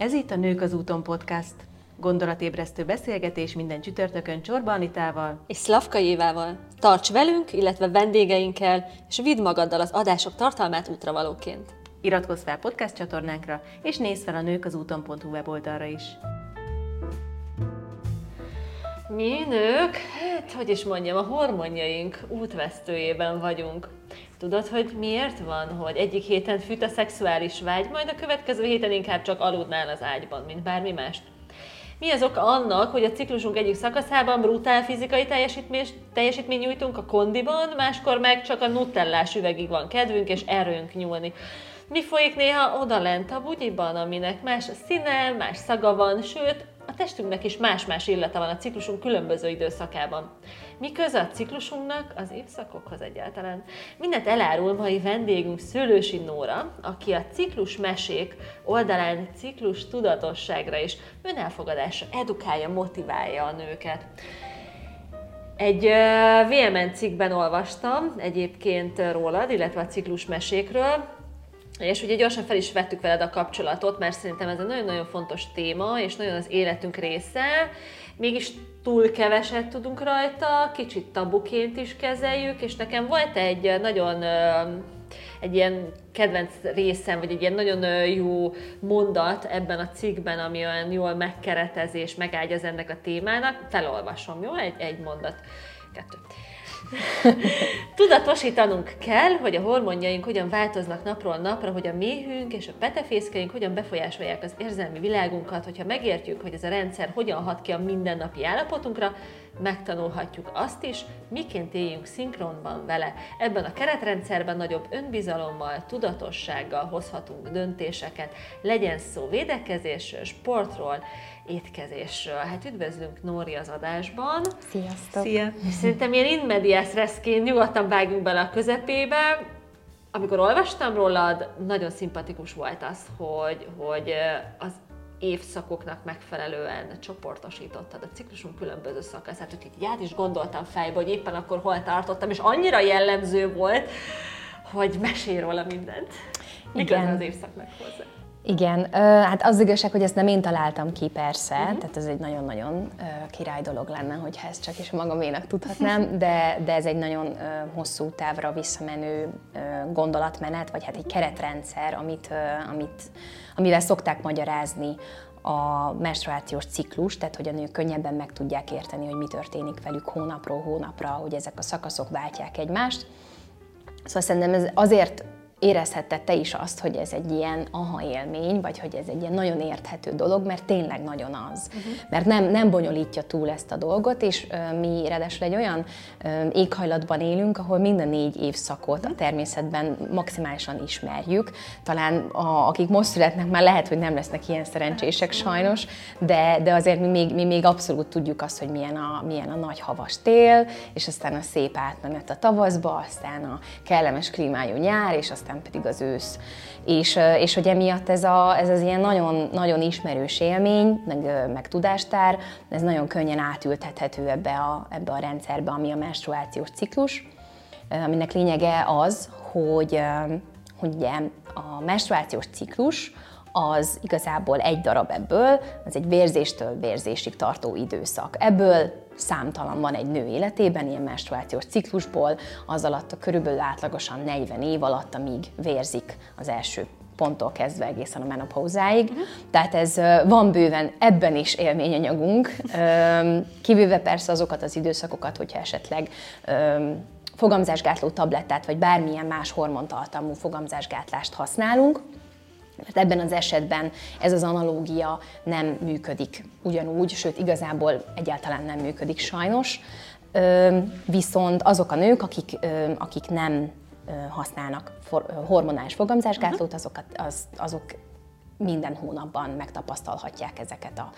Ez itt a Nők az úton podcast. Gondolatébresztő beszélgetés minden csütörtökön Csorba Anitával és Szlavka Évával. Tarts velünk, illetve vendégeinkkel, és vidd magaddal az adások tartalmát útravalóként. Iratkozz fel podcast csatornánkra, és nézz fel a nők az úton.hu weboldalra is. Mi nők, hát hogy is mondjam, a hormonjaink útvesztőjében vagyunk. Tudod, hogy miért van, hogy egyik héten fűt a szexuális vágy, majd a következő héten inkább csak aludnál az ágyban, mint bármi mást? Mi az oka annak, hogy a ciklusunk egyik szakaszában brutál fizikai teljesítmény, teljesítmény nyújtunk a kondiban, máskor meg csak a nutellás üvegig van kedvünk, és erőnk nyúlni. Mi folyik néha odalent a bugyiban, aminek más a színe, más szaga van, sőt, a testünknek is más-más illata van a ciklusunk különböző időszakában. Mi köze a ciklusunknak az évszakokhoz egyáltalán? Mindent elárul mai vendégünk Szőlősi Nóra, aki a ciklus mesék oldalán ciklus tudatosságra és önelfogadásra edukálja, motiválja a nőket. Egy VMN cikkben olvastam egyébként rólad, illetve a ciklus mesékről, és ugye gyorsan fel is vettük veled a kapcsolatot, mert szerintem ez egy nagyon-nagyon fontos téma, és nagyon az életünk része. Mégis túl keveset tudunk rajta, kicsit tabuként is kezeljük, és nekem volt egy nagyon egy ilyen kedvenc részem, vagy egy ilyen nagyon jó mondat ebben a cikkben, ami olyan jól megkeretez és megágyaz ennek a témának. Felolvasom, jó? Egy, egy mondat. Kettő. Tudatosítanunk kell, hogy a hormonjaink hogyan változnak napról napra, hogy a méhünk és a petefészkeink hogyan befolyásolják az érzelmi világunkat, hogyha megértjük, hogy ez a rendszer hogyan hat ki a mindennapi állapotunkra, megtanulhatjuk azt is, miként éljünk szinkronban vele. Ebben a keretrendszerben nagyobb önbizalommal, tudatossággal hozhatunk döntéseket, legyen szó védekezésről, sportról, étkezésről. Hát üdvözlünk Nóri az adásban. Sziasztok! Szia! Szerintem ilyen in medias reszként nyugodtan vágjunk bele a közepébe. Amikor olvastam rólad, nagyon szimpatikus volt az, hogy, hogy az évszakoknak megfelelően csoportosítottad a ciklusunk különböző szakaszát, hogy így át is gondoltam fejbe, hogy éppen akkor hol tartottam, és annyira jellemző volt, hogy mesél róla mindent. Mikor az évszaknak hozzá? Igen, hát az igazság, hogy ezt nem én találtam ki persze, uh-huh. tehát ez egy nagyon-nagyon király dolog lenne, hogyha ezt csak is magaménak tudhatnám, de, de ez egy nagyon hosszú távra visszamenő gondolatmenet, vagy hát egy keretrendszer, amit, amit, amivel szokták magyarázni a menstruációs ciklus, tehát hogy a nők könnyebben meg tudják érteni, hogy mi történik velük hónapról hónapra, hogy ezek a szakaszok váltják egymást. Szóval szerintem ez azért érezhette te is azt, hogy ez egy ilyen aha élmény, vagy hogy ez egy ilyen nagyon érthető dolog, mert tényleg nagyon az. Uh-huh. Mert nem, nem bonyolítja túl ezt a dolgot, és uh, mi ráadásul egy olyan uh, éghajlatban élünk, ahol minden négy évszakot a természetben maximálisan ismerjük. Talán a, akik most születnek, már lehet, hogy nem lesznek ilyen szerencsések sajnos, de, de azért mi még, mi még abszolút tudjuk azt, hogy milyen a, milyen a nagy havas tél, és aztán a szép átmenet a tavaszba, aztán a kellemes klímájú nyár, és aztán aztán pedig az ősz. És, és hogy emiatt ez, a, ez az ilyen nagyon, nagyon ismerős élmény, meg, meg tudástár, ez nagyon könnyen átültethető ebbe a, ebbe a rendszerbe, ami a menstruációs ciklus, aminek lényege az, hogy, hogy ugye a menstruációs ciklus az igazából egy darab ebből, az egy vérzéstől vérzésig tartó időszak. Ebből számtalan van egy nő életében, ilyen menstruációs ciklusból, az alatt a körülbelül átlagosan 40 év alatt, amíg vérzik az első ponttól kezdve egészen a menopauzáig. Uh-huh. Tehát ez van bőven ebben is élményanyagunk, kivéve persze azokat az időszakokat, hogyha esetleg fogamzásgátló tablettát, vagy bármilyen más hormontartalmú fogamzásgátlást használunk, mert ebben az esetben ez az analógia nem működik ugyanúgy, sőt igazából egyáltalán nem működik sajnos. Viszont azok a nők, akik, akik nem használnak hormonális fogamzásgátlót, azokat, az, azok minden hónapban megtapasztalhatják ezeket a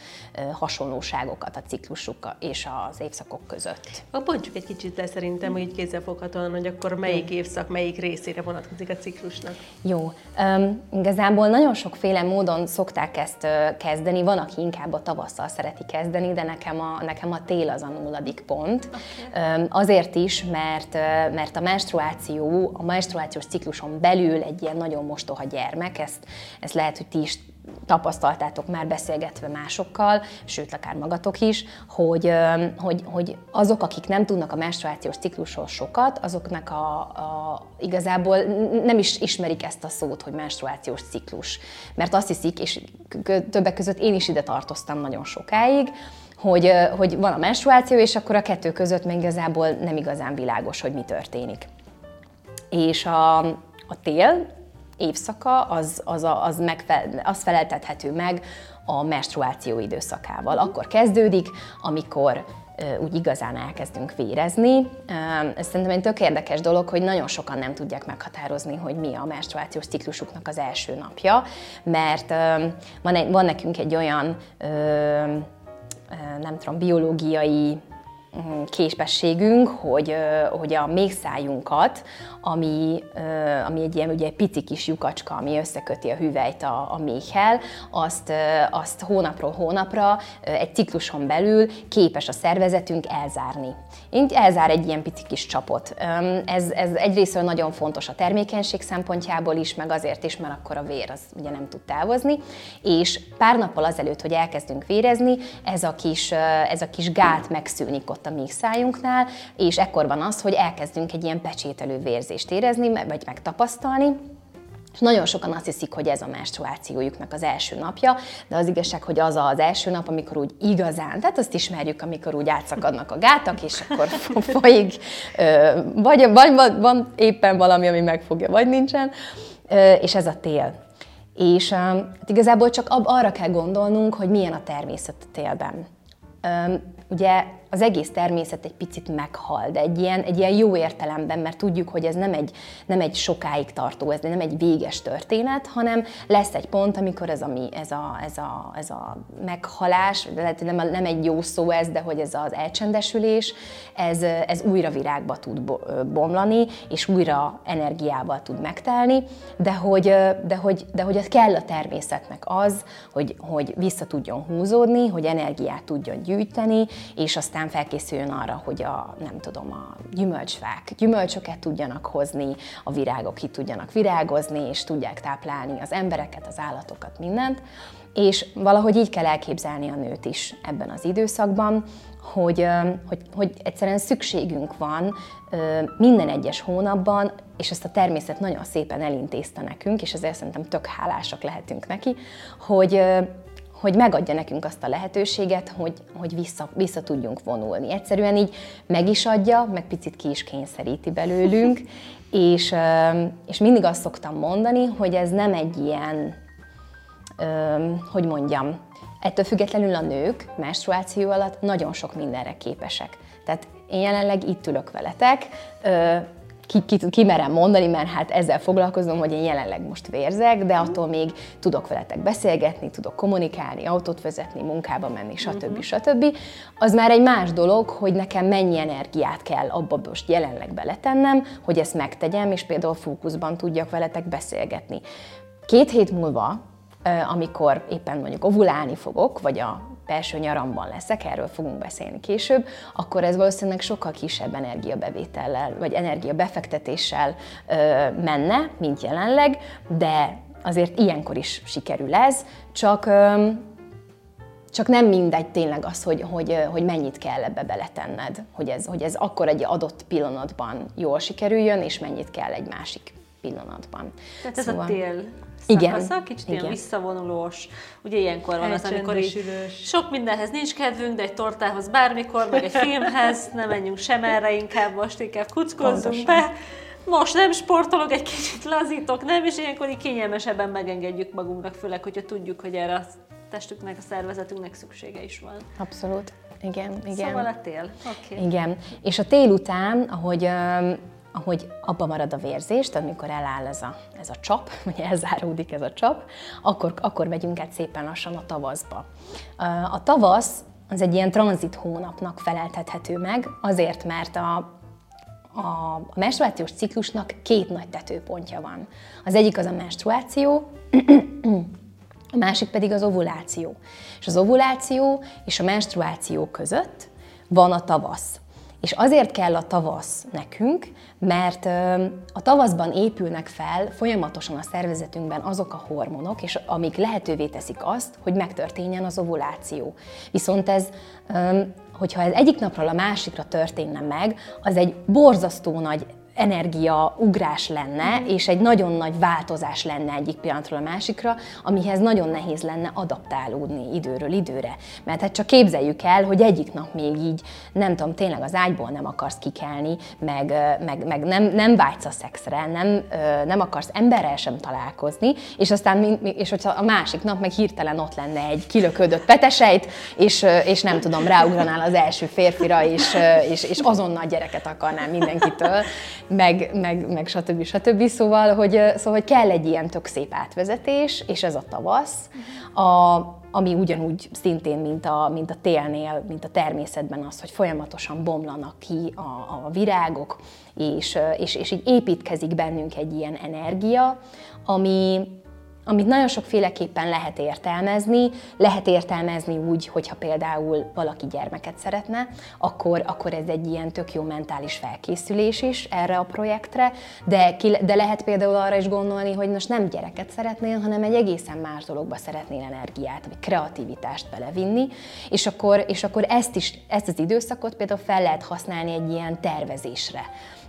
hasonlóságokat a ciklusuk és az évszakok között. A Bontsuk egy kicsit le szerintem, hogy kézzelfoghatóan, hogy akkor melyik évszak, melyik részére vonatkozik a ciklusnak. Jó. Um, igazából nagyon sokféle módon szokták ezt kezdeni, van, aki inkább a tavasszal szereti kezdeni, de nekem a, nekem a tél az a nulladik pont. Okay. Um, azért is, mert, mert a menstruáció, a menstruációs cikluson belül egy ilyen nagyon mostoha gyermek, ezt, ezt lehet, hogy ti is tapasztaltátok már beszélgetve másokkal, sőt, akár magatok is, hogy, hogy, hogy azok, akik nem tudnak a menstruációs ciklusról sokat, azoknak a, a, igazából nem is ismerik ezt a szót, hogy menstruációs ciklus. Mert azt hiszik, és többek között én is ide tartoztam nagyon sokáig, hogy, hogy van a menstruáció, és akkor a kettő között még igazából nem igazán világos, hogy mi történik. És a, a tél évszaka az, az, az, megfel, az feleltethető meg a menstruáció időszakával. Akkor kezdődik, amikor úgy igazán elkezdünk vérezni. Ez szerintem egy tök érdekes dolog, hogy nagyon sokan nem tudják meghatározni, hogy mi a menstruációs ciklusuknak az első napja, mert van, egy, van nekünk egy olyan nem tudom, biológiai képességünk, hogy, hogy a méhszájunkat ami, ami egy ilyen ugye pici kis lyukacska, ami összeköti a hüvelyt a, a méhel, azt, azt hónapról hónapra egy cikluson belül képes a szervezetünk elzárni. Így elzár egy ilyen pici kis csapot. Ez, ez egyrészt nagyon fontos a termékenység szempontjából is, meg azért is, mert akkor a vér az ugye nem tud távozni, és pár nappal azelőtt, hogy elkezdünk vérezni, ez a kis, ez a kis gát megszűnik ott a méhszájunknál, és ekkor van az, hogy elkezdünk egy ilyen pecsételő vérzést érzést érezni, vagy megtapasztalni, és nagyon sokan azt hiszik, hogy ez a menstruációjuknak az első napja, de az igazság, hogy az az első nap, amikor úgy igazán, tehát azt ismerjük, amikor úgy átszakadnak a gátak, és akkor folyik, vagy, vagy van éppen valami, ami megfogja, vagy nincsen, és ez a tél. És hát igazából csak arra kell gondolnunk, hogy milyen a természet a télben. Ugye az egész természet egy picit meghal, de egy ilyen, egy ilyen jó értelemben, mert tudjuk, hogy ez nem egy, nem egy sokáig tartó, ez nem egy véges történet, hanem lesz egy pont, amikor ez a, ez a, ez a, ez a meghalás, lehet, hogy nem, nem egy jó szó ez, de hogy ez az elcsendesülés, ez, ez újra virágba tud bomlani, és újra energiával tud megtelni, de hogy, de hogy, de hogy kell a természetnek az, hogy, hogy vissza tudjon húzódni, hogy energiát tudjon gyűjteni, és aztán aztán felkészüljön arra, hogy a, nem tudom, a gyümölcsfák gyümölcsöket tudjanak hozni, a virágok ki tudjanak virágozni, és tudják táplálni az embereket, az állatokat, mindent. És valahogy így kell elképzelni a nőt is ebben az időszakban, hogy, hogy, hogy egyszerűen szükségünk van minden egyes hónapban, és ezt a természet nagyon szépen elintézte nekünk, és ezért szerintem tök hálásak lehetünk neki, hogy, hogy megadja nekünk azt a lehetőséget, hogy, hogy vissza, vissza tudjunk vonulni. Egyszerűen így meg is adja, meg picit ki is kényszeríti belőlünk, és, és mindig azt szoktam mondani, hogy ez nem egy ilyen, hogy mondjam, ettől függetlenül a nők menstruáció alatt nagyon sok mindenre képesek. Tehát én jelenleg itt ülök veletek, ki, ki, ki merem mondani, mert hát ezzel foglalkozom, hogy én jelenleg most vérzek, de attól még tudok veletek beszélgetni, tudok kommunikálni, autót vezetni, munkába menni, stb. Uh-huh. stb. Az már egy más dolog, hogy nekem mennyi energiát kell abba most jelenleg beletennem, hogy ezt megtegyem, és például fókuszban tudjak veletek beszélgetni. Két hét múlva, amikor éppen mondjuk ovulálni fogok, vagy a belső nyaramban leszek, erről fogunk beszélni később, akkor ez valószínűleg sokkal kisebb energiabevétellel, vagy energiabefektetéssel ö, menne, mint jelenleg, de azért ilyenkor is sikerül ez, csak ö, csak nem mindegy tényleg az, hogy, hogy, hogy mennyit kell ebbe beletenned, hogy ez, hogy ez akkor egy adott pillanatban jól sikerüljön, és mennyit kell egy másik pillanatban. Tehát ez szóval... a tél igen. szakasza, kicsit Igen. ilyen visszavonulós. Ugye ilyenkor van az, amikor így sok mindenhez nincs kedvünk, de egy tortához bármikor, meg egy filmhez, nem menjünk sem erre, inkább most inkább kuckozzunk be. Most nem sportolok, egy kicsit lazítok, nem, és ilyenkor így kényelmesebben megengedjük magunknak, főleg, hogyha tudjuk, hogy erre a testüknek, a szervezetünknek szüksége is van. Abszolút. Igen, igen. Szóval a tél. Okay. Igen. És a tél után, ahogy ahogy abba marad a vérzés, tehát amikor eláll ez a, ez a csap, vagy elzáródik ez a csap, akkor, akkor megyünk át szépen lassan a tavaszba. A tavasz az egy ilyen tranzit hónapnak feleltethető meg, azért, mert a, a, a menstruációs ciklusnak két nagy tetőpontja van. Az egyik az a menstruáció, a másik pedig az ovuláció. És az ovuláció és a menstruáció között van a tavasz. És azért kell a tavasz nekünk, mert a tavaszban épülnek fel folyamatosan a szervezetünkben azok a hormonok, és amik lehetővé teszik azt, hogy megtörténjen az ovuláció. Viszont ez hogyha ez egyik napról a másikra történne meg, az egy borzasztó nagy energia ugrás lenne, és egy nagyon nagy változás lenne egyik pillanatról a másikra, amihez nagyon nehéz lenne adaptálódni időről időre. Mert hát csak képzeljük el, hogy egyik nap még így, nem tudom, tényleg az ágyból nem akarsz kikelni, meg, meg, meg nem, nem vágysz a szexre, nem, nem akarsz emberrel sem találkozni, és aztán, és hogyha a másik nap meg hirtelen ott lenne egy kilöködött petesejt, és, és nem tudom, ráugranál az első férfira, és, és, és azonnal gyereket akarnál mindenkitől, meg, meg, meg stb. stb. Szóval hogy, szóval, hogy kell egy ilyen tök szép átvezetés, és ez a tavasz, a, ami ugyanúgy szintén, mint a, mint a télnél, mint a természetben az, hogy folyamatosan bomlanak ki a, a virágok, és, és, és így építkezik bennünk egy ilyen energia, ami, amit nagyon sokféleképpen lehet értelmezni. Lehet értelmezni úgy, hogyha például valaki gyermeket szeretne, akkor, akkor ez egy ilyen tök jó mentális felkészülés is erre a projektre, de, de lehet például arra is gondolni, hogy most nem gyereket szeretnél, hanem egy egészen más dologba szeretnél energiát, vagy kreativitást belevinni, és akkor, és akkor ezt, is, ezt az időszakot például fel lehet használni egy ilyen tervezésre.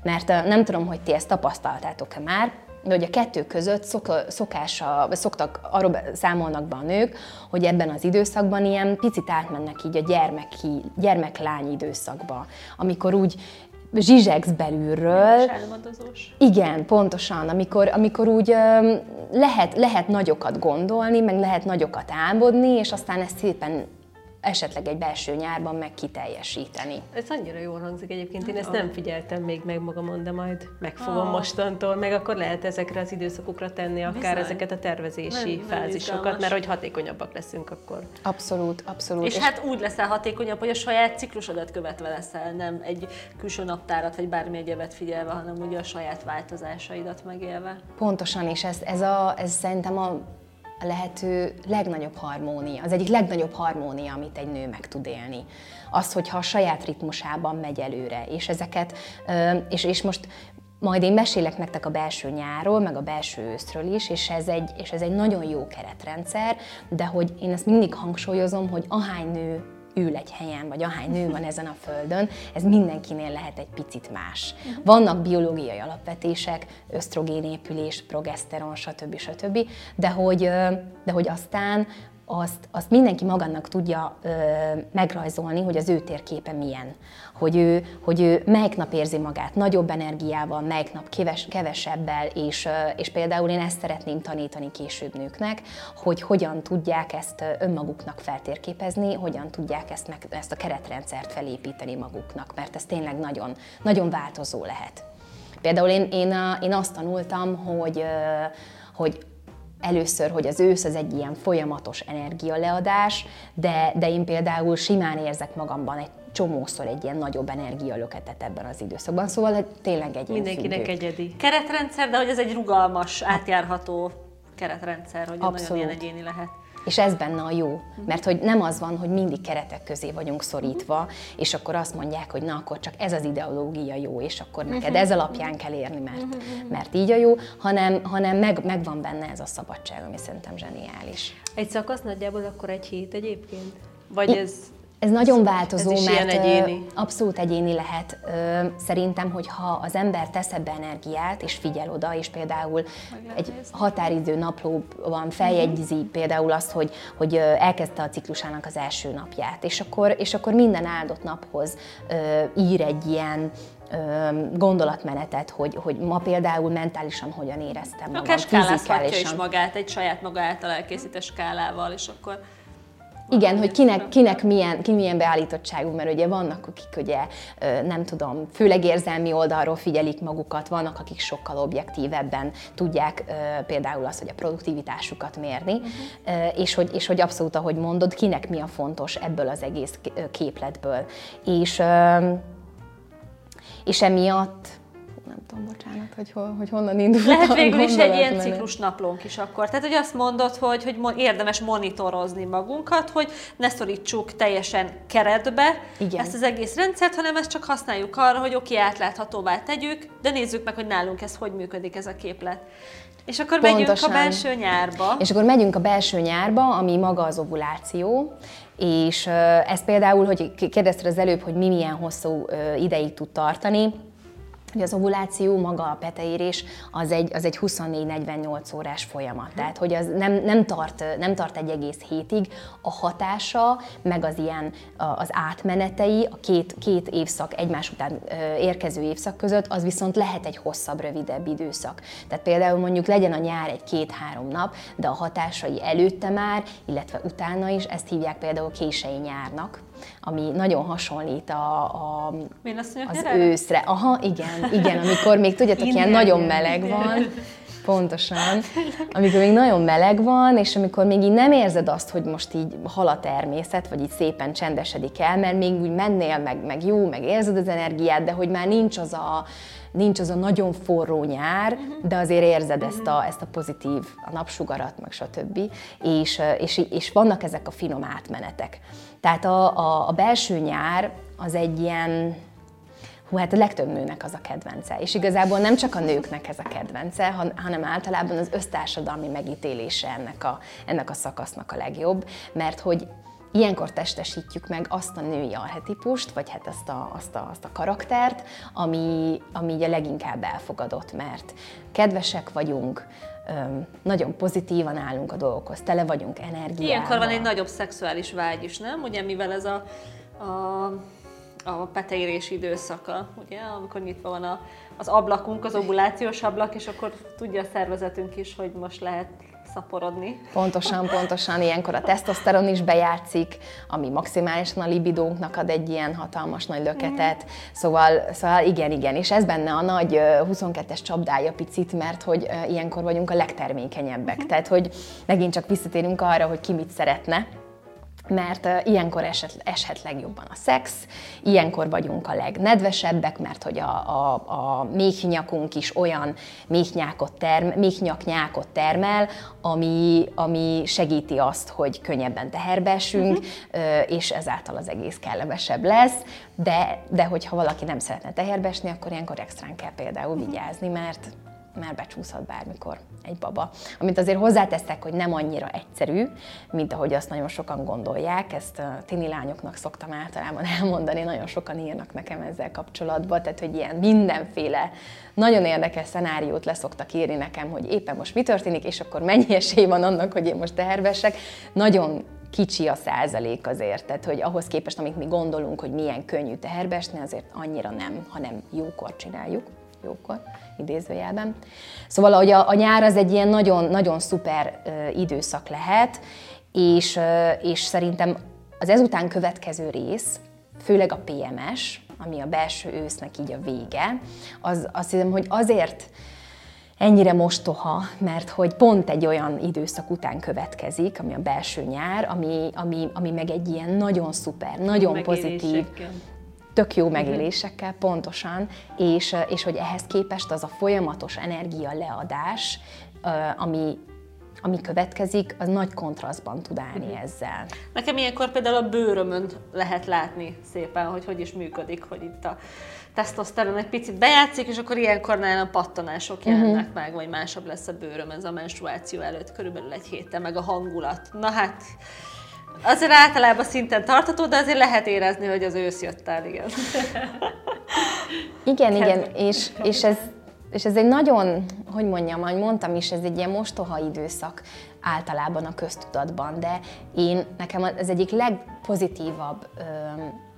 Mert nem tudom, hogy ti ezt tapasztaltátok-e már, hogy a kettő között szok, szokása, szoktak, arról számolnak be a nők, hogy ebben az időszakban ilyen picit átmennek így a gyermeki, gyermeklány időszakba, amikor úgy zsizsegsz belülről. Igen, pontosan, amikor, amikor úgy lehet, lehet nagyokat gondolni, meg lehet nagyokat álmodni, és aztán ezt szépen esetleg egy belső nyárban meg kiteljesíteni. Ez annyira jól hangzik egyébként, én ezt nem figyeltem még meg magamon, de majd megfogom oh. mostantól, meg akkor lehet ezekre az időszakokra tenni akár Bizony. ezeket a tervezési nem, fázisokat, nem mert hogy hatékonyabbak leszünk akkor. Abszolút, abszolút. És, és hát úgy leszel hatékonyabb, hogy a saját ciklusodat követve leszel, nem egy külső naptárat vagy bármi egyebet figyelve, hanem ugye a saját változásaidat megélve. Pontosan, és ez, ez, a, ez szerintem a a lehető legnagyobb harmónia, az egyik legnagyobb harmónia, amit egy nő meg tud élni. Az, hogyha a saját ritmusában megy előre, és ezeket, és, és most majd én mesélek nektek a belső nyáról, meg a belső őszről is, és ez, egy, és ez egy nagyon jó keretrendszer, de hogy én ezt mindig hangsúlyozom, hogy ahány nő ül egy helyen, vagy ahány nő van ezen a földön, ez mindenkinél lehet egy picit más. Vannak biológiai alapvetések, ösztrogénépülés, progeszteron, stb. stb., de hogy, de hogy aztán azt, azt mindenki magának tudja ö, megrajzolni, hogy az ő térképe milyen. Hogy ő, hogy ő melyik nap érzi magát nagyobb energiával, melyik nap keves, kevesebbel, és, és például én ezt szeretném tanítani később nőknek, hogy hogyan tudják ezt önmaguknak feltérképezni, hogyan tudják ezt, meg, ezt a keretrendszert felépíteni maguknak, mert ez tényleg nagyon, nagyon változó lehet. Például én, én, én azt tanultam, hogy, hogy először, hogy az ősz az egy ilyen folyamatos energialeadás, de, de én például simán érzek magamban egy csomószor egy ilyen nagyobb energialöketet ebben az időszakban, szóval hogy tényleg egy Mindenkinek egyedi. Keretrendszer, de hogy ez egy rugalmas, átjárható keretrendszer, hogy Abszolút. nagyon ilyen egyéni lehet. És ez benne a jó, mert hogy nem az van, hogy mindig keretek közé vagyunk szorítva, és akkor azt mondják, hogy na akkor csak ez az ideológia jó, és akkor neked ez alapján kell érni, mert, mert így a jó, hanem, hanem meg, megvan benne ez a szabadság, ami szerintem zseniális. Egy szakasz nagyjából akkor egy hét egyébként? Vagy ez... Ez nagyon változó, ez mert egyéni. abszolút egyéni lehet. Szerintem, hogy ha az ember tesz ebbe energiát, és figyel oda, és például egy határidő naplóban feljegyzi uh-huh. például azt, hogy, hogy elkezdte a ciklusának az első napját, és akkor, és akkor minden áldott naphoz ír egy ilyen gondolatmenetet, hogy, hogy ma például mentálisan hogyan éreztem magam, Akár skálázhatja is magát egy saját maga által elkészített skálával, és akkor igen, hogy kinek, kinek milyen, ki milyen beállítottságú, mert ugye vannak, akik ugye nem tudom, főleg érzelmi oldalról figyelik magukat, vannak, akik sokkal objektívebben tudják például azt, hogy a produktivitásukat mérni, uh-huh. és, hogy, és hogy abszolút, ahogy mondod, kinek mi a fontos ebből az egész képletből. És, és emiatt nem tudom, bocsánat, hogy, hol, hogy honnan indult Lehet végül is egy ilyen ciklus naplónk is akkor. Tehát, hogy azt mondod, hogy, hogy érdemes monitorozni magunkat, hogy ne szorítsuk teljesen keretbe Igen. ezt az egész rendszert, hanem ezt csak használjuk arra, hogy oké, okay, átláthatóvá tegyük, de nézzük meg, hogy nálunk ez hogy működik ez a képlet. És akkor Pontosan. megyünk a belső nyárba. És akkor megyünk a belső nyárba, ami maga az ovuláció, és ez például, hogy kérdezted az előbb, hogy mi milyen hosszú ideig tud tartani, hogy az ovuláció, maga a peteérés, az egy, az egy 24-48 órás folyamat. Mhm. Tehát, hogy az nem, nem, tart, nem tart egy egész hétig. A hatása, meg az ilyen az átmenetei, a két, két évszak egymás után érkező évszak között, az viszont lehet egy hosszabb, rövidebb időszak. Tehát például mondjuk legyen a nyár egy két-három nap, de a hatásai előtte már, illetve utána is, ezt hívják például kései nyárnak ami nagyon hasonlít a, a, az őszre. Aha, igen, igen, amikor még tudjátok, ilyen nagyon meleg van, Pontosan. Amikor még nagyon meleg van, és amikor még így nem érzed azt, hogy most így hal a természet, vagy így szépen csendesedik el, mert még úgy mennél, meg, meg jó, meg érzed az energiát, de hogy már nincs az a, nincs az a nagyon forró nyár, de azért érzed ezt a, ezt a pozitív, a napsugarat, meg stb. És, és, és vannak ezek a finom átmenetek. Tehát a, a, a belső nyár az egy ilyen, hú, hát a legtöbb nőnek az a kedvence. És igazából nem csak a nőknek ez a kedvence, hanem általában az össztársadalmi megítélése ennek a, ennek a szakasznak a legjobb, mert hogy Ilyenkor testesítjük meg azt a női arhetipust, vagy hát azt a, azt a, azt a karaktert, ami, ami a leginkább elfogadott, mert kedvesek vagyunk, nagyon pozitívan állunk a dolgokhoz, tele vagyunk energiával. Ilyenkor van egy nagyobb szexuális vágy is, nem? Ugye mivel ez a, a, a peteérés időszaka, ugye, amikor nyitva van a, az ablakunk, az ovulációs ablak, és akkor tudja a szervezetünk is, hogy most lehet szaporodni. Pontosan, pontosan. Ilyenkor a tesztoszteron is bejátszik, ami maximálisan a libidónknak ad egy ilyen hatalmas nagy löketet. Szóval, szóval igen, igen. És ez benne a nagy 22-es csapdája picit, mert hogy ilyenkor vagyunk a legtermékenyebbek. Uh-huh. Tehát, hogy megint csak visszatérünk arra, hogy ki mit szeretne, mert ilyenkor eshet, eshet legjobban a szex, ilyenkor vagyunk a legnedvesebbek, mert hogy a, a, a méhnyakunk is olyan méhnyákot term, méhnyaknyákot termel, ami, ami segíti azt, hogy könnyebben teherbeesünk, uh-huh. uh, és ezáltal az egész kellemesebb lesz, de, de hogyha valaki nem szeretne teherbeesni, akkor ilyenkor extrán kell például uh-huh. vigyázni, mert mert becsúszhat bármikor egy baba. Amit azért hozzáteszek, hogy nem annyira egyszerű, mint ahogy azt nagyon sokan gondolják, ezt a tini lányoknak szoktam általában elmondani, nagyon sokan írnak nekem ezzel kapcsolatban, tehát hogy ilyen mindenféle nagyon érdekes szenáriót leszoktak írni nekem, hogy éppen most mi történik, és akkor mennyi esély van annak, hogy én most tehervesek. Nagyon kicsi a százalék azért, tehát hogy ahhoz képest, amit mi gondolunk, hogy milyen könnyű teherbesni, azért annyira nem, hanem jókor csináljuk jókor, idézőjelben. Szóval hogy a, a nyár az egy ilyen nagyon, nagyon szuper időszak lehet, és, és szerintem az ezután következő rész, főleg a PMS, ami a belső ősznek így a vége, az azt hiszem, hogy azért ennyire mostoha, mert hogy pont egy olyan időszak után következik, ami a belső nyár, ami, ami, ami meg egy ilyen nagyon szuper, nagyon pozitív, tök jó megélésekkel, pontosan, és, és hogy ehhez képest az a folyamatos energia leadás, ami, ami következik, az nagy kontrasztban tud állni uh-huh. ezzel. Nekem ilyenkor például a bőrömön lehet látni szépen, hogy hogy is működik, hogy itt a tesztoszteron egy picit bejátszik, és akkor ilyenkor nálam pattanások jelennek uh-huh. meg, vagy másabb lesz a bőröm ez a menstruáció előtt körülbelül egy héttel, meg a hangulat. Na hát, Azért általában szinten tartató, de azért lehet érezni, hogy az ősz jött el, igen. igen, igen, és, és, ez, és ez egy nagyon, hogy mondjam, ahogy mondtam is, ez egy ilyen mostoha időszak általában a köztudatban, de én, nekem ez egyik legpozitívabb öm,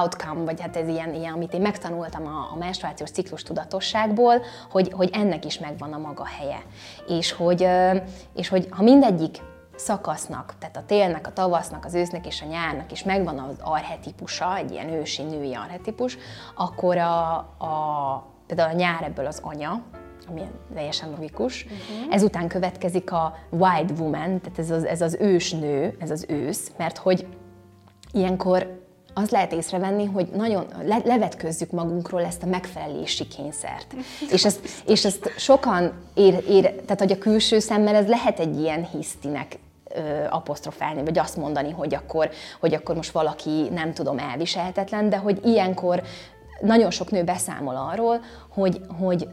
outcome, vagy hát ez ilyen, ilyen amit én megtanultam a, a menstruációs ciklus tudatosságból, hogy, hogy ennek is megvan a maga helye. És hogy, és hogy ha mindegyik szakasznak, tehát a télnek, a tavasznak, az ősznek és a nyárnak is megvan az arhetipusa, egy ilyen ősi női arhetipus, akkor a, a, például a nyár ebből az anya, ami teljesen logikus. Uh-huh. Ezután következik a wild woman, tehát ez az, ez az ős nő, ez az ősz, mert hogy ilyenkor azt lehet észrevenni, hogy nagyon le, levetközzük magunkról ezt a megfelelési kényszert. és, ezt, és ezt sokan ér, ér, tehát hogy a külső szemmel ez lehet egy ilyen hisztinek apostrofálni, vagy azt mondani, hogy akkor, hogy akkor most valaki nem tudom elviselhetetlen, de hogy ilyenkor nagyon sok nő beszámol arról, hogy, hogy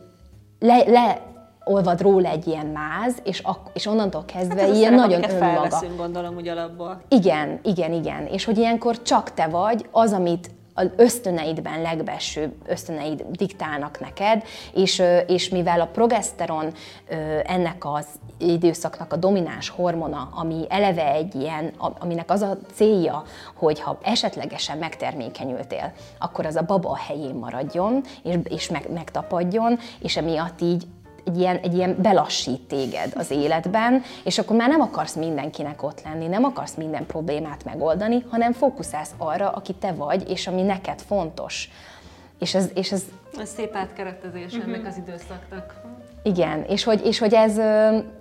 le, le olvad róla egy ilyen máz, és, ak- és onnantól kezdve hát ilyen nagyon önmaga. gondolom, úgy alapból. Igen, igen, igen. És hogy ilyenkor csak te vagy az, amit az ösztöneidben legbelső ösztöneid diktálnak neked, és, és mivel a progeszteron ennek az időszaknak a domináns hormona, ami eleve egy ilyen, aminek az a célja, hogy ha esetlegesen megtermékenyültél, akkor az a baba a helyén maradjon, és, és meg, megtapadjon, és emiatt így egy ilyen, egy ilyen belassít téged az életben, és akkor már nem akarsz mindenkinek ott lenni, nem akarsz minden problémát megoldani, hanem fókuszálsz arra, aki te vagy, és ami neked fontos. És ez, és ez ez szép átkeretezés uh-huh. ennek az időszaknak. Igen, és hogy, és, hogy ez,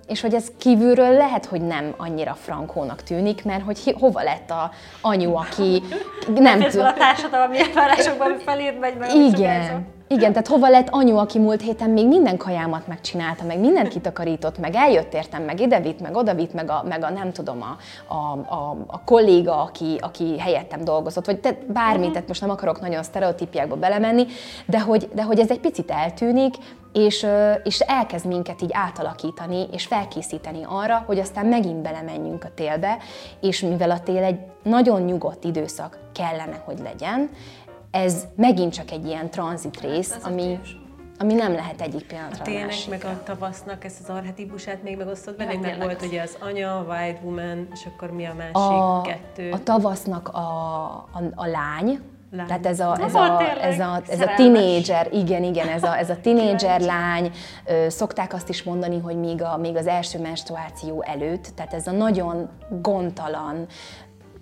és hogy ez kívülről lehet, hogy nem annyira frankónak tűnik, mert hogy hova lett a anyu, aki nem tudom. a társadalmi elvárásokban felírt megy meg. Igen, igen, tehát hova lett anyu, aki múlt héten még minden kajámat megcsinálta, meg mindent kitakarított, meg eljött értem, meg ide vitt, meg oda vitt, meg a, meg a nem tudom, a, a, a, a kolléga, aki, aki helyettem dolgozott, vagy te, bármit, uh-huh. tehát most nem akarok nagyon sztereotípiákba belemenni, de hogy, de hogy ez egy picit eltűnik, és, és elkezd minket így átalakítani, és felkészíteni arra, hogy aztán megint belemenjünk a télbe, és mivel a tél egy nagyon nyugodt időszak kellene, hogy legyen, ez megint csak egy ilyen tranzit rész, hát, ami, ami nem lehet egyik pillanatra a tényleg meg a tavasznak ezt az arhetipusát még megosztott velünk, meg volt ugye az anya, a Wild Woman, és akkor mi a másik a, kettő? A tavasznak a, a, a lány, Lány. Tehát ez a, ez a, ez a, ez a tinédzser, igen, igen, ez a, ez a tinédzser lány, szokták azt is mondani, hogy még, a, még az első menstruáció előtt, tehát ez a nagyon gondtalan,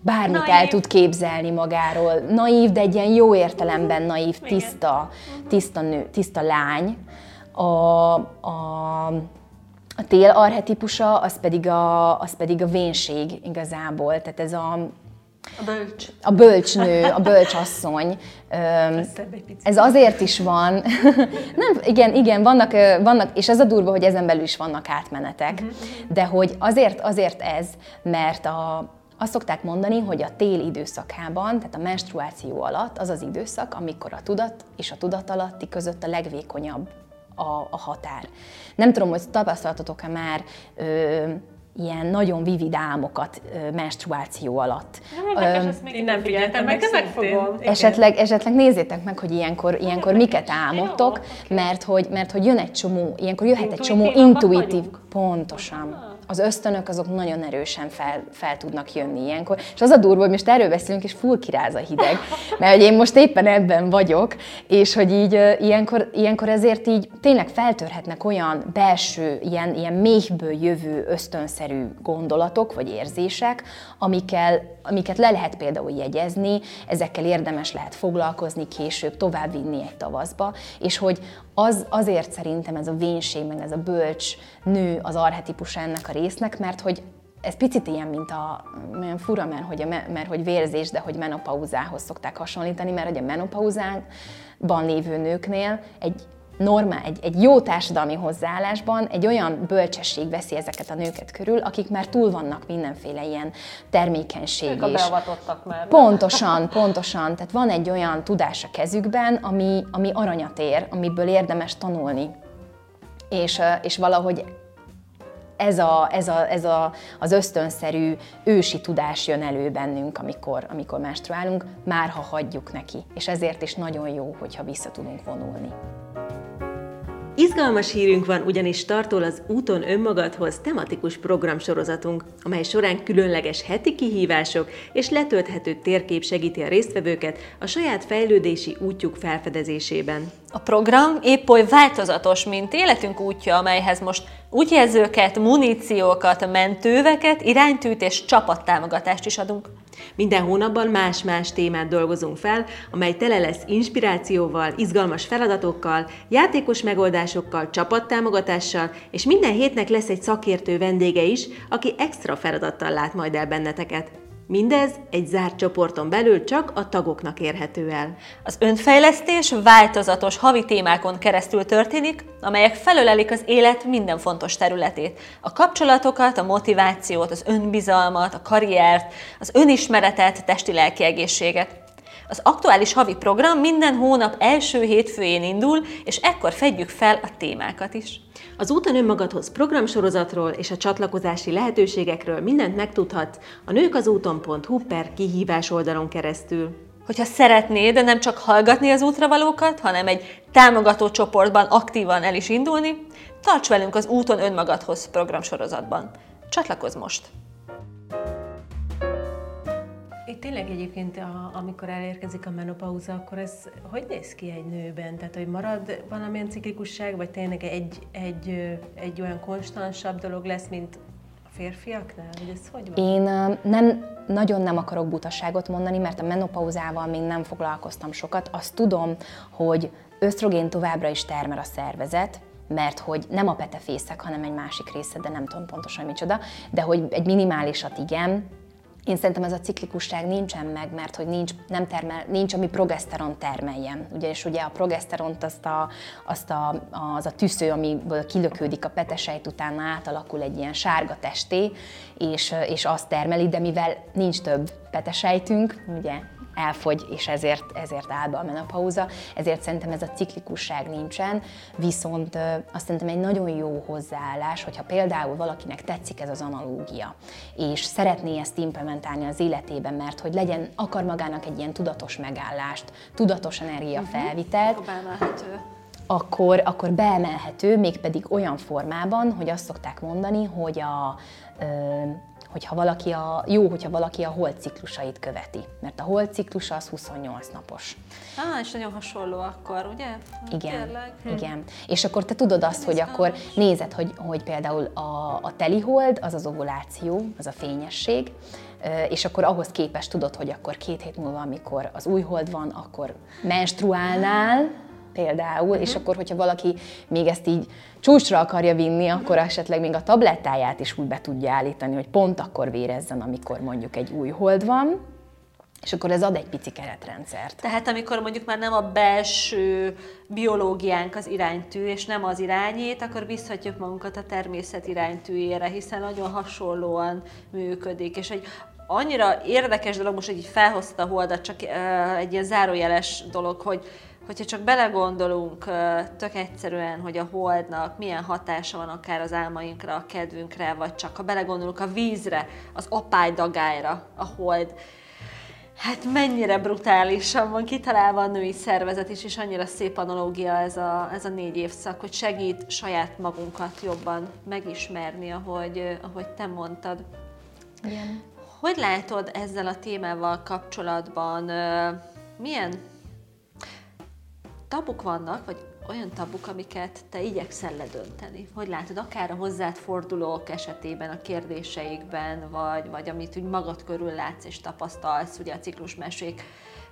bármit naív. el tud képzelni magáról. Naív, de egy ilyen jó értelemben naív, tiszta, tiszta nő, tiszta lány. A, a, a tél arhetipusa, az pedig a, az pedig a vénség igazából, tehát ez a, a bölcs. A bölcsnő, a bölcsasszony. Ez azért is van. Nem, igen, igen, vannak, vannak, és ez a durva, hogy ezen belül is vannak átmenetek, mhm. de hogy azért, azért ez, mert a, azt szokták mondani, hogy a tél időszakában, tehát a menstruáció alatt az az időszak, amikor a tudat és a tudatalatti között a legvékonyabb a, a határ. Nem tudom, hogy tapasztaltatok-e már ö, ilyen nagyon vivid álmokat ö, menstruáció alatt. Nem, ö, még én nem figyeltem meg, de megfogom. Esetleg, esetleg nézzétek meg, hogy ilyenkor, ilyenkor miket álmodtok, mert hogy, mert hogy jön egy csomó, ilyenkor jöhet egy csomó intuitív, pontosan az ösztönök azok nagyon erősen fel, fel tudnak jönni ilyenkor. És az a durva, hogy most erről beszélünk, és full kiráz a hideg, mert hogy én most éppen ebben vagyok, és hogy így ilyenkor, ilyenkor ezért így tényleg feltörhetnek olyan belső, ilyen, ilyen méhből jövő ösztönszerű gondolatok vagy érzések, amikkel, amiket le lehet például jegyezni, ezekkel érdemes lehet foglalkozni később, továbbvinni egy tavaszba, és hogy az, azért szerintem ez a vénség, meg ez a bölcs nő az arhetipus ennek a résznek, mert hogy ez picit ilyen, mint a, olyan fura, mert hogy, a, mert hogy vérzés, de hogy menopauzához szokták hasonlítani, mert hogy a menopauzában lévő nőknél egy normál, egy, egy jó társadalmi hozzáállásban egy olyan bölcsesség veszi ezeket a nőket körül, akik már túl vannak mindenféle ilyen termékenység. Ők a beavatottak már. Pontosan, pontosan. Tehát van egy olyan tudás a kezükben, ami, ami aranyat ér, amiből érdemes tanulni. És, és valahogy ez, a, ez, a, ez a, az ösztönszerű ősi tudás jön elő bennünk, amikor, amikor menstruálunk, már ha hagyjuk neki. És ezért is nagyon jó, hogyha vissza tudunk vonulni. Izgalmas hírünk van, ugyanis tartól az Úton önmagadhoz tematikus programsorozatunk, amely során különleges heti kihívások és letölthető térkép segíti a résztvevőket a saját fejlődési útjuk felfedezésében. A program épp oly változatos, mint életünk útja, amelyhez most útjelzőket, muníciókat, mentőveket, iránytűt és csapattámogatást is adunk. Minden hónapban más-más témát dolgozunk fel, amely tele lesz inspirációval, izgalmas feladatokkal, játékos megoldásokkal, csapattámogatással, és minden hétnek lesz egy szakértő vendége is, aki extra feladattal lát majd el benneteket. Mindez egy zárt csoporton belül csak a tagoknak érhető el. Az önfejlesztés változatos havi témákon keresztül történik, amelyek felölelik az élet minden fontos területét. A kapcsolatokat, a motivációt, az önbizalmat, a karriert, az önismeretet, testi-lelki egészséget. Az aktuális havi program minden hónap első hétfőjén indul, és ekkor fedjük fel a témákat is. Az Úton önmagadhoz programsorozatról és a csatlakozási lehetőségekről mindent megtudhatsz a nőkazúton.hu per kihívás oldalon keresztül. Hogyha szeretnéd de nem csak hallgatni az útravalókat, hanem egy támogató csoportban aktívan el is indulni, tarts velünk az Úton önmagadhoz programsorozatban. Csatlakozz most! Tényleg egyébként, a, amikor elérkezik a menopauza, akkor ez hogy néz ki egy nőben? Tehát, hogy marad valamilyen ciklikusság, vagy tényleg egy, egy, egy olyan konstansabb dolog lesz, mint a férfiaknál? Vagy ez hogy van? Én nem, nagyon nem akarok butaságot mondani, mert a menopauzával még nem foglalkoztam sokat. Azt tudom, hogy ösztrogén továbbra is termel a szervezet, mert hogy nem a petefészek, hanem egy másik része, de nem tudom pontosan micsoda, de hogy egy minimálisat igen, én szerintem ez a ciklikusság nincsen meg, mert hogy nincs, nem termel, nincs, ami progeszteron termeljen. És ugye a progeszteront azt a, azt a, az a tűző, amiből kilökődik a petesejt, utána átalakul egy ilyen sárga testé, és, és azt termeli, de mivel nincs több petesejtünk, ugye elfogy, és ezért, ezért áll be a menopauza, ezért szerintem ez a ciklikusság nincsen, viszont azt szerintem egy nagyon jó hozzáállás, hogyha például valakinek tetszik ez az analógia, és szeretné ezt implementálni az életében, mert hogy legyen, akar magának egy ilyen tudatos megállást, tudatos energiafelvitelt, uh-huh. akkor, akkor beemelhető, mégpedig olyan formában, hogy azt szokták mondani, hogy a hogyha valaki a, jó, hogyha valaki a hold ciklusait követi, mert a hold ciklusa az 28 napos. Ah, és nagyon hasonló akkor, ugye? Igen, Kérlek. igen. És akkor te tudod azt, hogy akkor nézed, hogy, hogy például a, a teli hold, az az ovuláció, az a fényesség, és akkor ahhoz képest tudod, hogy akkor két hét múlva, amikor az új hold van, akkor menstruálnál, például, uh-huh. és akkor, hogyha valaki még ezt így csúcsra akarja vinni, akkor esetleg még a tablettáját is úgy be tudja állítani, hogy pont akkor vérezzen, amikor mondjuk egy új hold van, és akkor ez ad egy pici keretrendszert. Tehát amikor mondjuk már nem a belső biológiánk az iránytű, és nem az irányít, akkor visszhatjuk magunkat a természet iránytűjére, hiszen nagyon hasonlóan működik. És egy annyira érdekes dolog, most, hogy így felhozta a holdat, csak egy ilyen zárójeles dolog, hogy hogyha csak belegondolunk tök egyszerűen, hogy a holdnak milyen hatása van akár az álmainkra, a kedvünkre, vagy csak ha belegondolunk a vízre, az apálydagályra, a hold, Hát mennyire brutálisan van kitalálva a női szervezet is, és annyira szép analógia ez a, ez a négy évszak, hogy segít saját magunkat jobban megismerni, ahogy, ahogy te mondtad. Igen. Hogy látod ezzel a témával kapcsolatban, milyen tabuk vannak, vagy olyan tabuk, amiket te igyekszel ledönteni? Hogy látod, akár a hozzád fordulók esetében, a kérdéseikben, vagy, vagy amit úgy magad körül látsz és tapasztalsz, ugye a ciklusmesék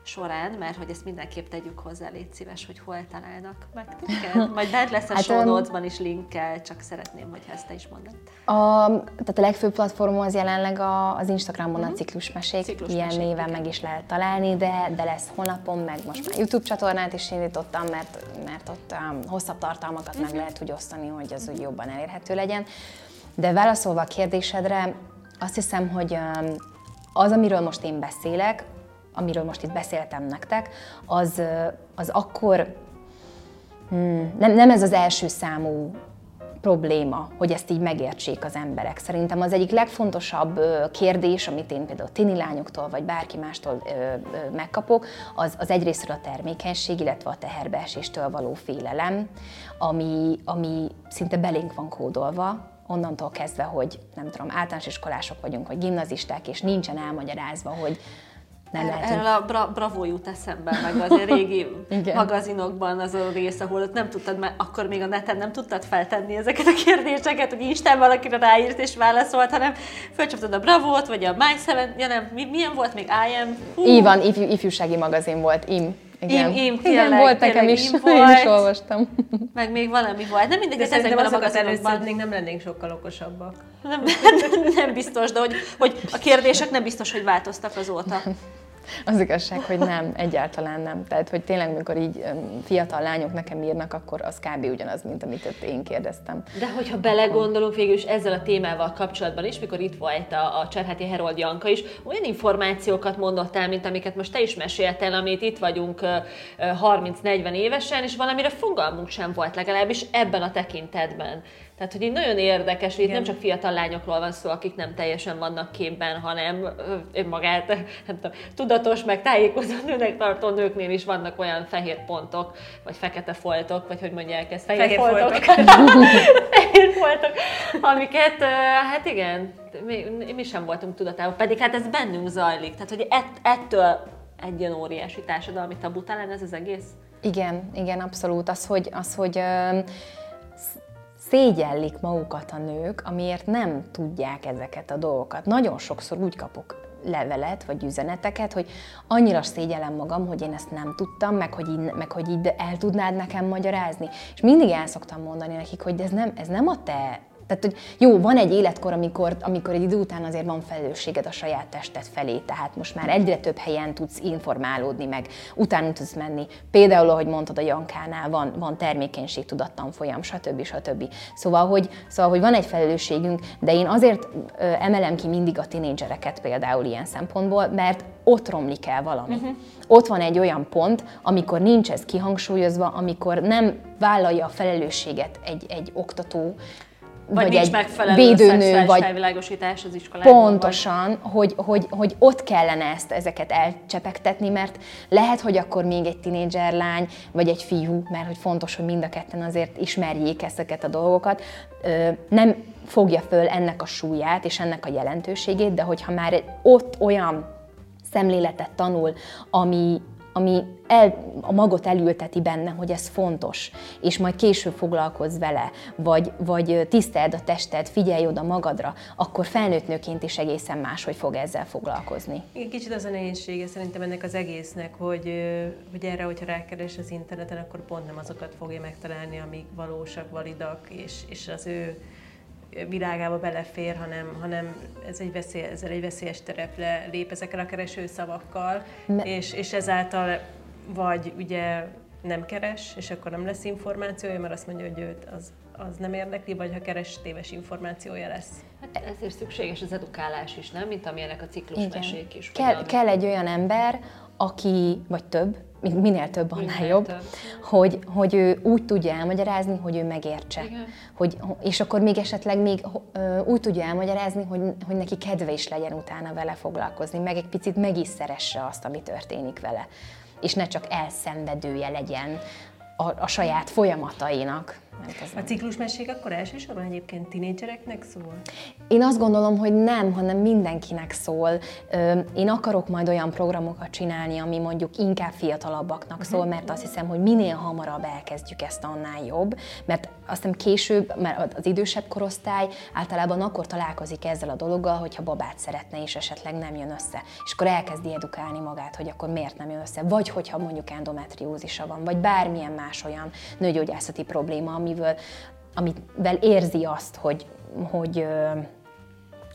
során, mert hogy ezt mindenképp tegyük hozzá, légy szíves, hogy hol találnak meg téged. Majd bent lesz a hát, show notes-ban is linkkel, csak szeretném, hogy ezt te is mondod. A, tehát a legfőbb platformom az jelenleg a, az Instagramon uh-huh. a mhm. ciklusmesék, ciklusmesék ilyen néven igen. meg is lehet találni, de, de lesz honlapom, meg most már YouTube csatornát is indítottam, mert, mert ott um, hosszabb tartalmakat uh-huh. meg mhm. lehet úgy osztani, hogy az úgy jobban elérhető legyen. De válaszolva a kérdésedre, azt hiszem, hogy um, az, amiről most én beszélek, amiről most itt beszéltem nektek, az, az akkor hmm, nem, nem ez az első számú probléma, hogy ezt így megértsék az emberek. Szerintem az egyik legfontosabb kérdés, amit én például tini lányoktól vagy bárki mástól megkapok, az, az egyrésztről a termékenység, illetve a teherbeeséstől való félelem, ami, ami szinte belénk van kódolva, onnantól kezdve, hogy nem tudom, általános iskolások vagyunk, vagy gimnazisták, és nincsen elmagyarázva, hogy nem lehet, Erről a bra- Bravo jut eszembe, meg az régi magazinokban az a rész, ahol nem tudtad, mert akkor még a neten nem tudtad feltenni ezeket a kérdéseket, hogy Isten valakire ráírt és válaszolt, hanem fölcsaptad a Bravo-t, vagy a My Seven, ja nem, mi, milyen volt még IM? Hú. Így van, ifjú, ifjúsági magazin volt, IM. Igen. Im, im, igen, tényleg, volt nekem is, én is olvastam. Meg még valami volt. Nem mindegy, De ezekben a magazinokban. először még nem lennénk sokkal okosabbak. Nem, nem biztos, de hogy, hogy a kérdések nem biztos, hogy változtak azóta. Az igazság, hogy nem, egyáltalán nem. Tehát, hogy tényleg, amikor így fiatal lányok nekem írnak, akkor az kb. ugyanaz, mint amit én kérdeztem. De hogyha belegondolunk végül is ezzel a témával kapcsolatban is, mikor itt volt a, a Cserháti Herold Janka is, olyan információkat mondott el, mint amiket most te is meséltél, amit itt vagyunk ö, ö, 30-40 évesen, és valamire fogalmunk sem volt legalábbis ebben a tekintetben. Tehát, hogy így nagyon érdekes, hogy itt nem csak fiatal lányokról van szó, akik nem teljesen vannak képben, hanem ö, önmagát nem tudom, tudatos, meg tájékozott nőnek tartó nőknél is vannak olyan fehér pontok, vagy fekete foltok, vagy hogy mondják ezt, fehér, Fehér foltok. foltok. fehér foltok, amiket, hát igen, mi, mi sem voltunk tudatában, pedig hát ez bennünk zajlik. Tehát, hogy ett, ettől egy ilyen óriási társadalmi tabu talán ez az egész. Igen, igen, abszolút. Az, hogy, az, hogy szégyellik magukat a nők, amiért nem tudják ezeket a dolgokat. Nagyon sokszor úgy kapok levelet vagy üzeneteket, hogy annyira szégyellem magam, hogy én ezt nem tudtam, meg hogy, így, meg hogy így el tudnád nekem magyarázni. És mindig el szoktam mondani nekik, hogy ez nem, ez nem a te tehát, hogy jó, van egy életkor, amikor, amikor egy idő után azért van felelősséged a saját tested felé, tehát most már egyre több helyen tudsz informálódni, meg utána tudsz menni. Például, ahogy mondtad a Jankánál, van, van termékenység, tudattan folyam, stb. stb. Szóval hogy, szóval, hogy van egy felelősségünk, de én azért emelem ki mindig a tinédzsereket például ilyen szempontból, mert ott romlik el valami. Uh-huh. Ott van egy olyan pont, amikor nincs ez kihangsúlyozva, amikor nem vállalja a felelősséget egy, egy oktató, Vagy, vagy nincs egy megfelelő védőnő, vagy felvilágosítás az iskolában. pontosan, hogy, hogy, hogy ott kellene ezt, ezeket elcsepegtetni, mert lehet, hogy akkor még egy tinédzser lány, vagy egy fiú, mert hogy fontos, hogy mind a ketten azért ismerjék ezeket a dolgokat, nem fogja föl ennek a súlyát és ennek a jelentőségét, de hogyha már ott olyan szemléletet tanul, ami, ami el, a magot elülteti benne, hogy ez fontos, és majd később foglalkozz vele, vagy, vagy tiszteld a tested, figyelj oda magadra, akkor felnőtt nőként is egészen máshogy fog ezzel foglalkozni. Igen, kicsit az a nehézsége szerintem ennek az egésznek, hogy, hogy erre, hogyha rákeres az interneten, akkor pont nem azokat fogja megtalálni, amik valósak, validak, és, és az ő világába belefér, hanem, hanem ez egy veszély, ezzel egy veszélyes terepre lép ezekkel a kereső szavakkal, Me- és, és ezáltal vagy ugye nem keres, és akkor nem lesz információja, mert azt mondja, hogy őt az, az nem érdekli, vagy ha keres, téves információja lesz. Hát ezért szükséges az edukálás is, nem? Mint amilyenek a ciklusmesék is. Kell, kell egy olyan ember, aki, vagy több, minél több, annál Minél jobb, több. hogy, hogy ő úgy tudja elmagyarázni, hogy ő megértse. Igen. Hogy, és akkor még esetleg még úgy tudja elmagyarázni, hogy, hogy neki kedve is legyen utána vele foglalkozni, meg egy picit meg is szeresse azt, ami történik vele. És ne csak elszenvedője legyen a, a saját folyamatainak. Mert az A ciklusmesék akkor elsősorban egyébként tinédzsereknek szól? Én azt gondolom, hogy nem, hanem mindenkinek szól. Én akarok majd olyan programokat csinálni, ami mondjuk inkább fiatalabbaknak szól, mert azt hiszem, hogy minél hamarabb elkezdjük ezt, annál jobb. Mert azt hiszem később, mert az idősebb korosztály általában akkor találkozik ezzel a dologgal, hogyha babát szeretne, és esetleg nem jön össze. És akkor elkezdi edukálni magát, hogy akkor miért nem jön össze. Vagy hogyha mondjuk endometriózisa van, vagy bármilyen más olyan nőgyógyászati probléma, amivel, amivel érzi azt, hogy, hogy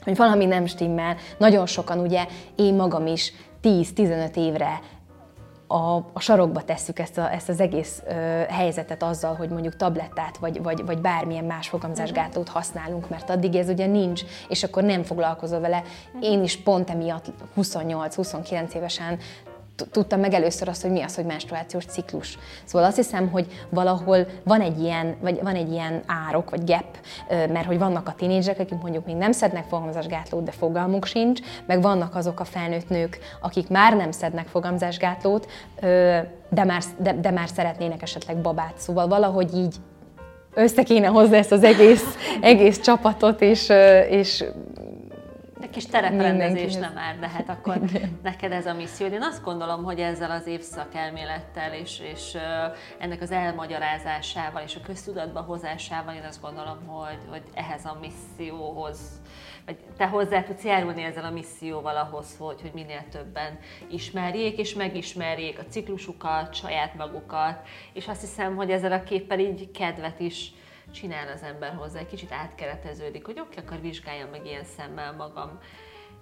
hogy valami nem stimmel. Nagyon sokan ugye, én magam is 10-15 évre a, a sarokba tesszük ezt, a, ezt az egész ö, helyzetet azzal, hogy mondjuk tablettát vagy, vagy, vagy bármilyen más fogamzásgátlót használunk, mert addig ez ugye nincs, és akkor nem foglalkozol vele. Én is pont emiatt 28-29 évesen tudtam meg először azt, hogy mi az, hogy menstruációs ciklus. Szóval azt hiszem, hogy valahol van egy ilyen, vagy van egy ilyen árok, vagy gap, mert hogy vannak a tinédzsek, akik mondjuk még nem szednek fogamzásgátlót, de fogalmuk sincs, meg vannak azok a felnőtt nők, akik már nem szednek fogamzásgátlót, de már, de, de már szeretnének esetleg babát. Szóval valahogy így össze kéne hozni ezt az egész, egész csapatot, és, és kis tereprendezés nem már, de hát akkor neked ez a misszió. Én azt gondolom, hogy ezzel az évszak elmélettel és, és ennek az elmagyarázásával és a köztudatba hozásával én azt gondolom, hogy, hogy ehhez a misszióhoz vagy te hozzá tudsz járulni ezzel a misszióval ahhoz, hogy, hogy minél többen ismerjék, és megismerjék a ciklusukat, saját magukat, és azt hiszem, hogy ezzel a képpel így kedvet is csinál az ember hozzá, egy kicsit átkereteződik, hogy oké, akkor vizsgáljam meg ilyen szemmel magam,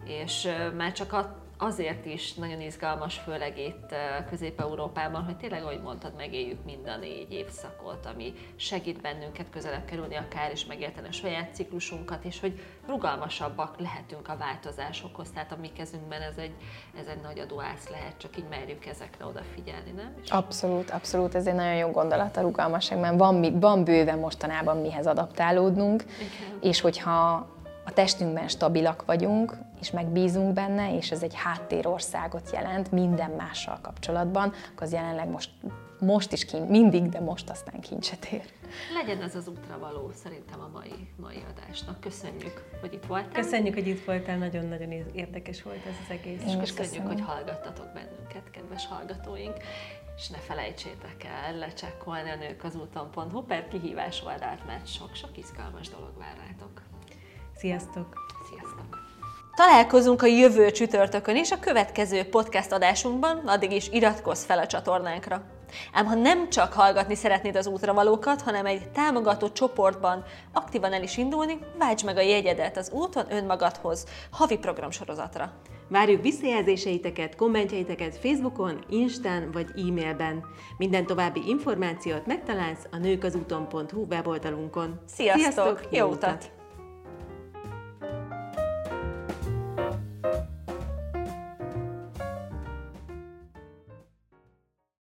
és már csak a azért is nagyon izgalmas, főleg itt Közép-Európában, hogy tényleg, ahogy mondtad, megéljük mind a négy évszakot, ami segít bennünket közelebb kerülni akár is megérteni a saját ciklusunkat, és hogy rugalmasabbak lehetünk a változásokhoz. Tehát a mi kezünkben ez egy, ez egy nagy adóász lehet, csak így merjük ezekre odafigyelni, nem? És abszolút, abszolút, ez egy nagyon jó gondolat a rugalmasság, mert van, van bőven mostanában mihez adaptálódnunk, Igen. és hogyha a testünkben stabilak vagyunk, és megbízunk benne, és ez egy háttérországot jelent minden mással kapcsolatban, akkor az jelenleg most, most is kint, mindig, de most aztán kincset ér. Legyen ez az útra való szerintem a mai, mai adásnak. Köszönjük, hogy itt voltál. Köszönjük, hogy itt voltál, nagyon-nagyon érdekes volt ez az egész. És köszönjük, köszönöm. hogy hallgattatok bennünket, kedves hallgatóink és ne felejtsétek el lecsekkolni a nők az úton.hu per kihívás oldalt, mert sok-sok izgalmas dolog vár rátok. Sziasztok! Sziasztok! Találkozunk a jövő csütörtökön is a következő podcast adásunkban, addig is iratkozz fel a csatornánkra. Ám ha nem csak hallgatni szeretnéd az útravalókat, hanem egy támogató csoportban aktívan el is indulni, válts meg a jegyedet az úton önmagadhoz havi programsorozatra. Várjuk visszajelzéseiteket, kommentjeiteket Facebookon, Instán vagy e-mailben. Minden további információt megtalálsz a nőkazúton.hu weboldalunkon. Sziasztok! Sziasztok jó utat!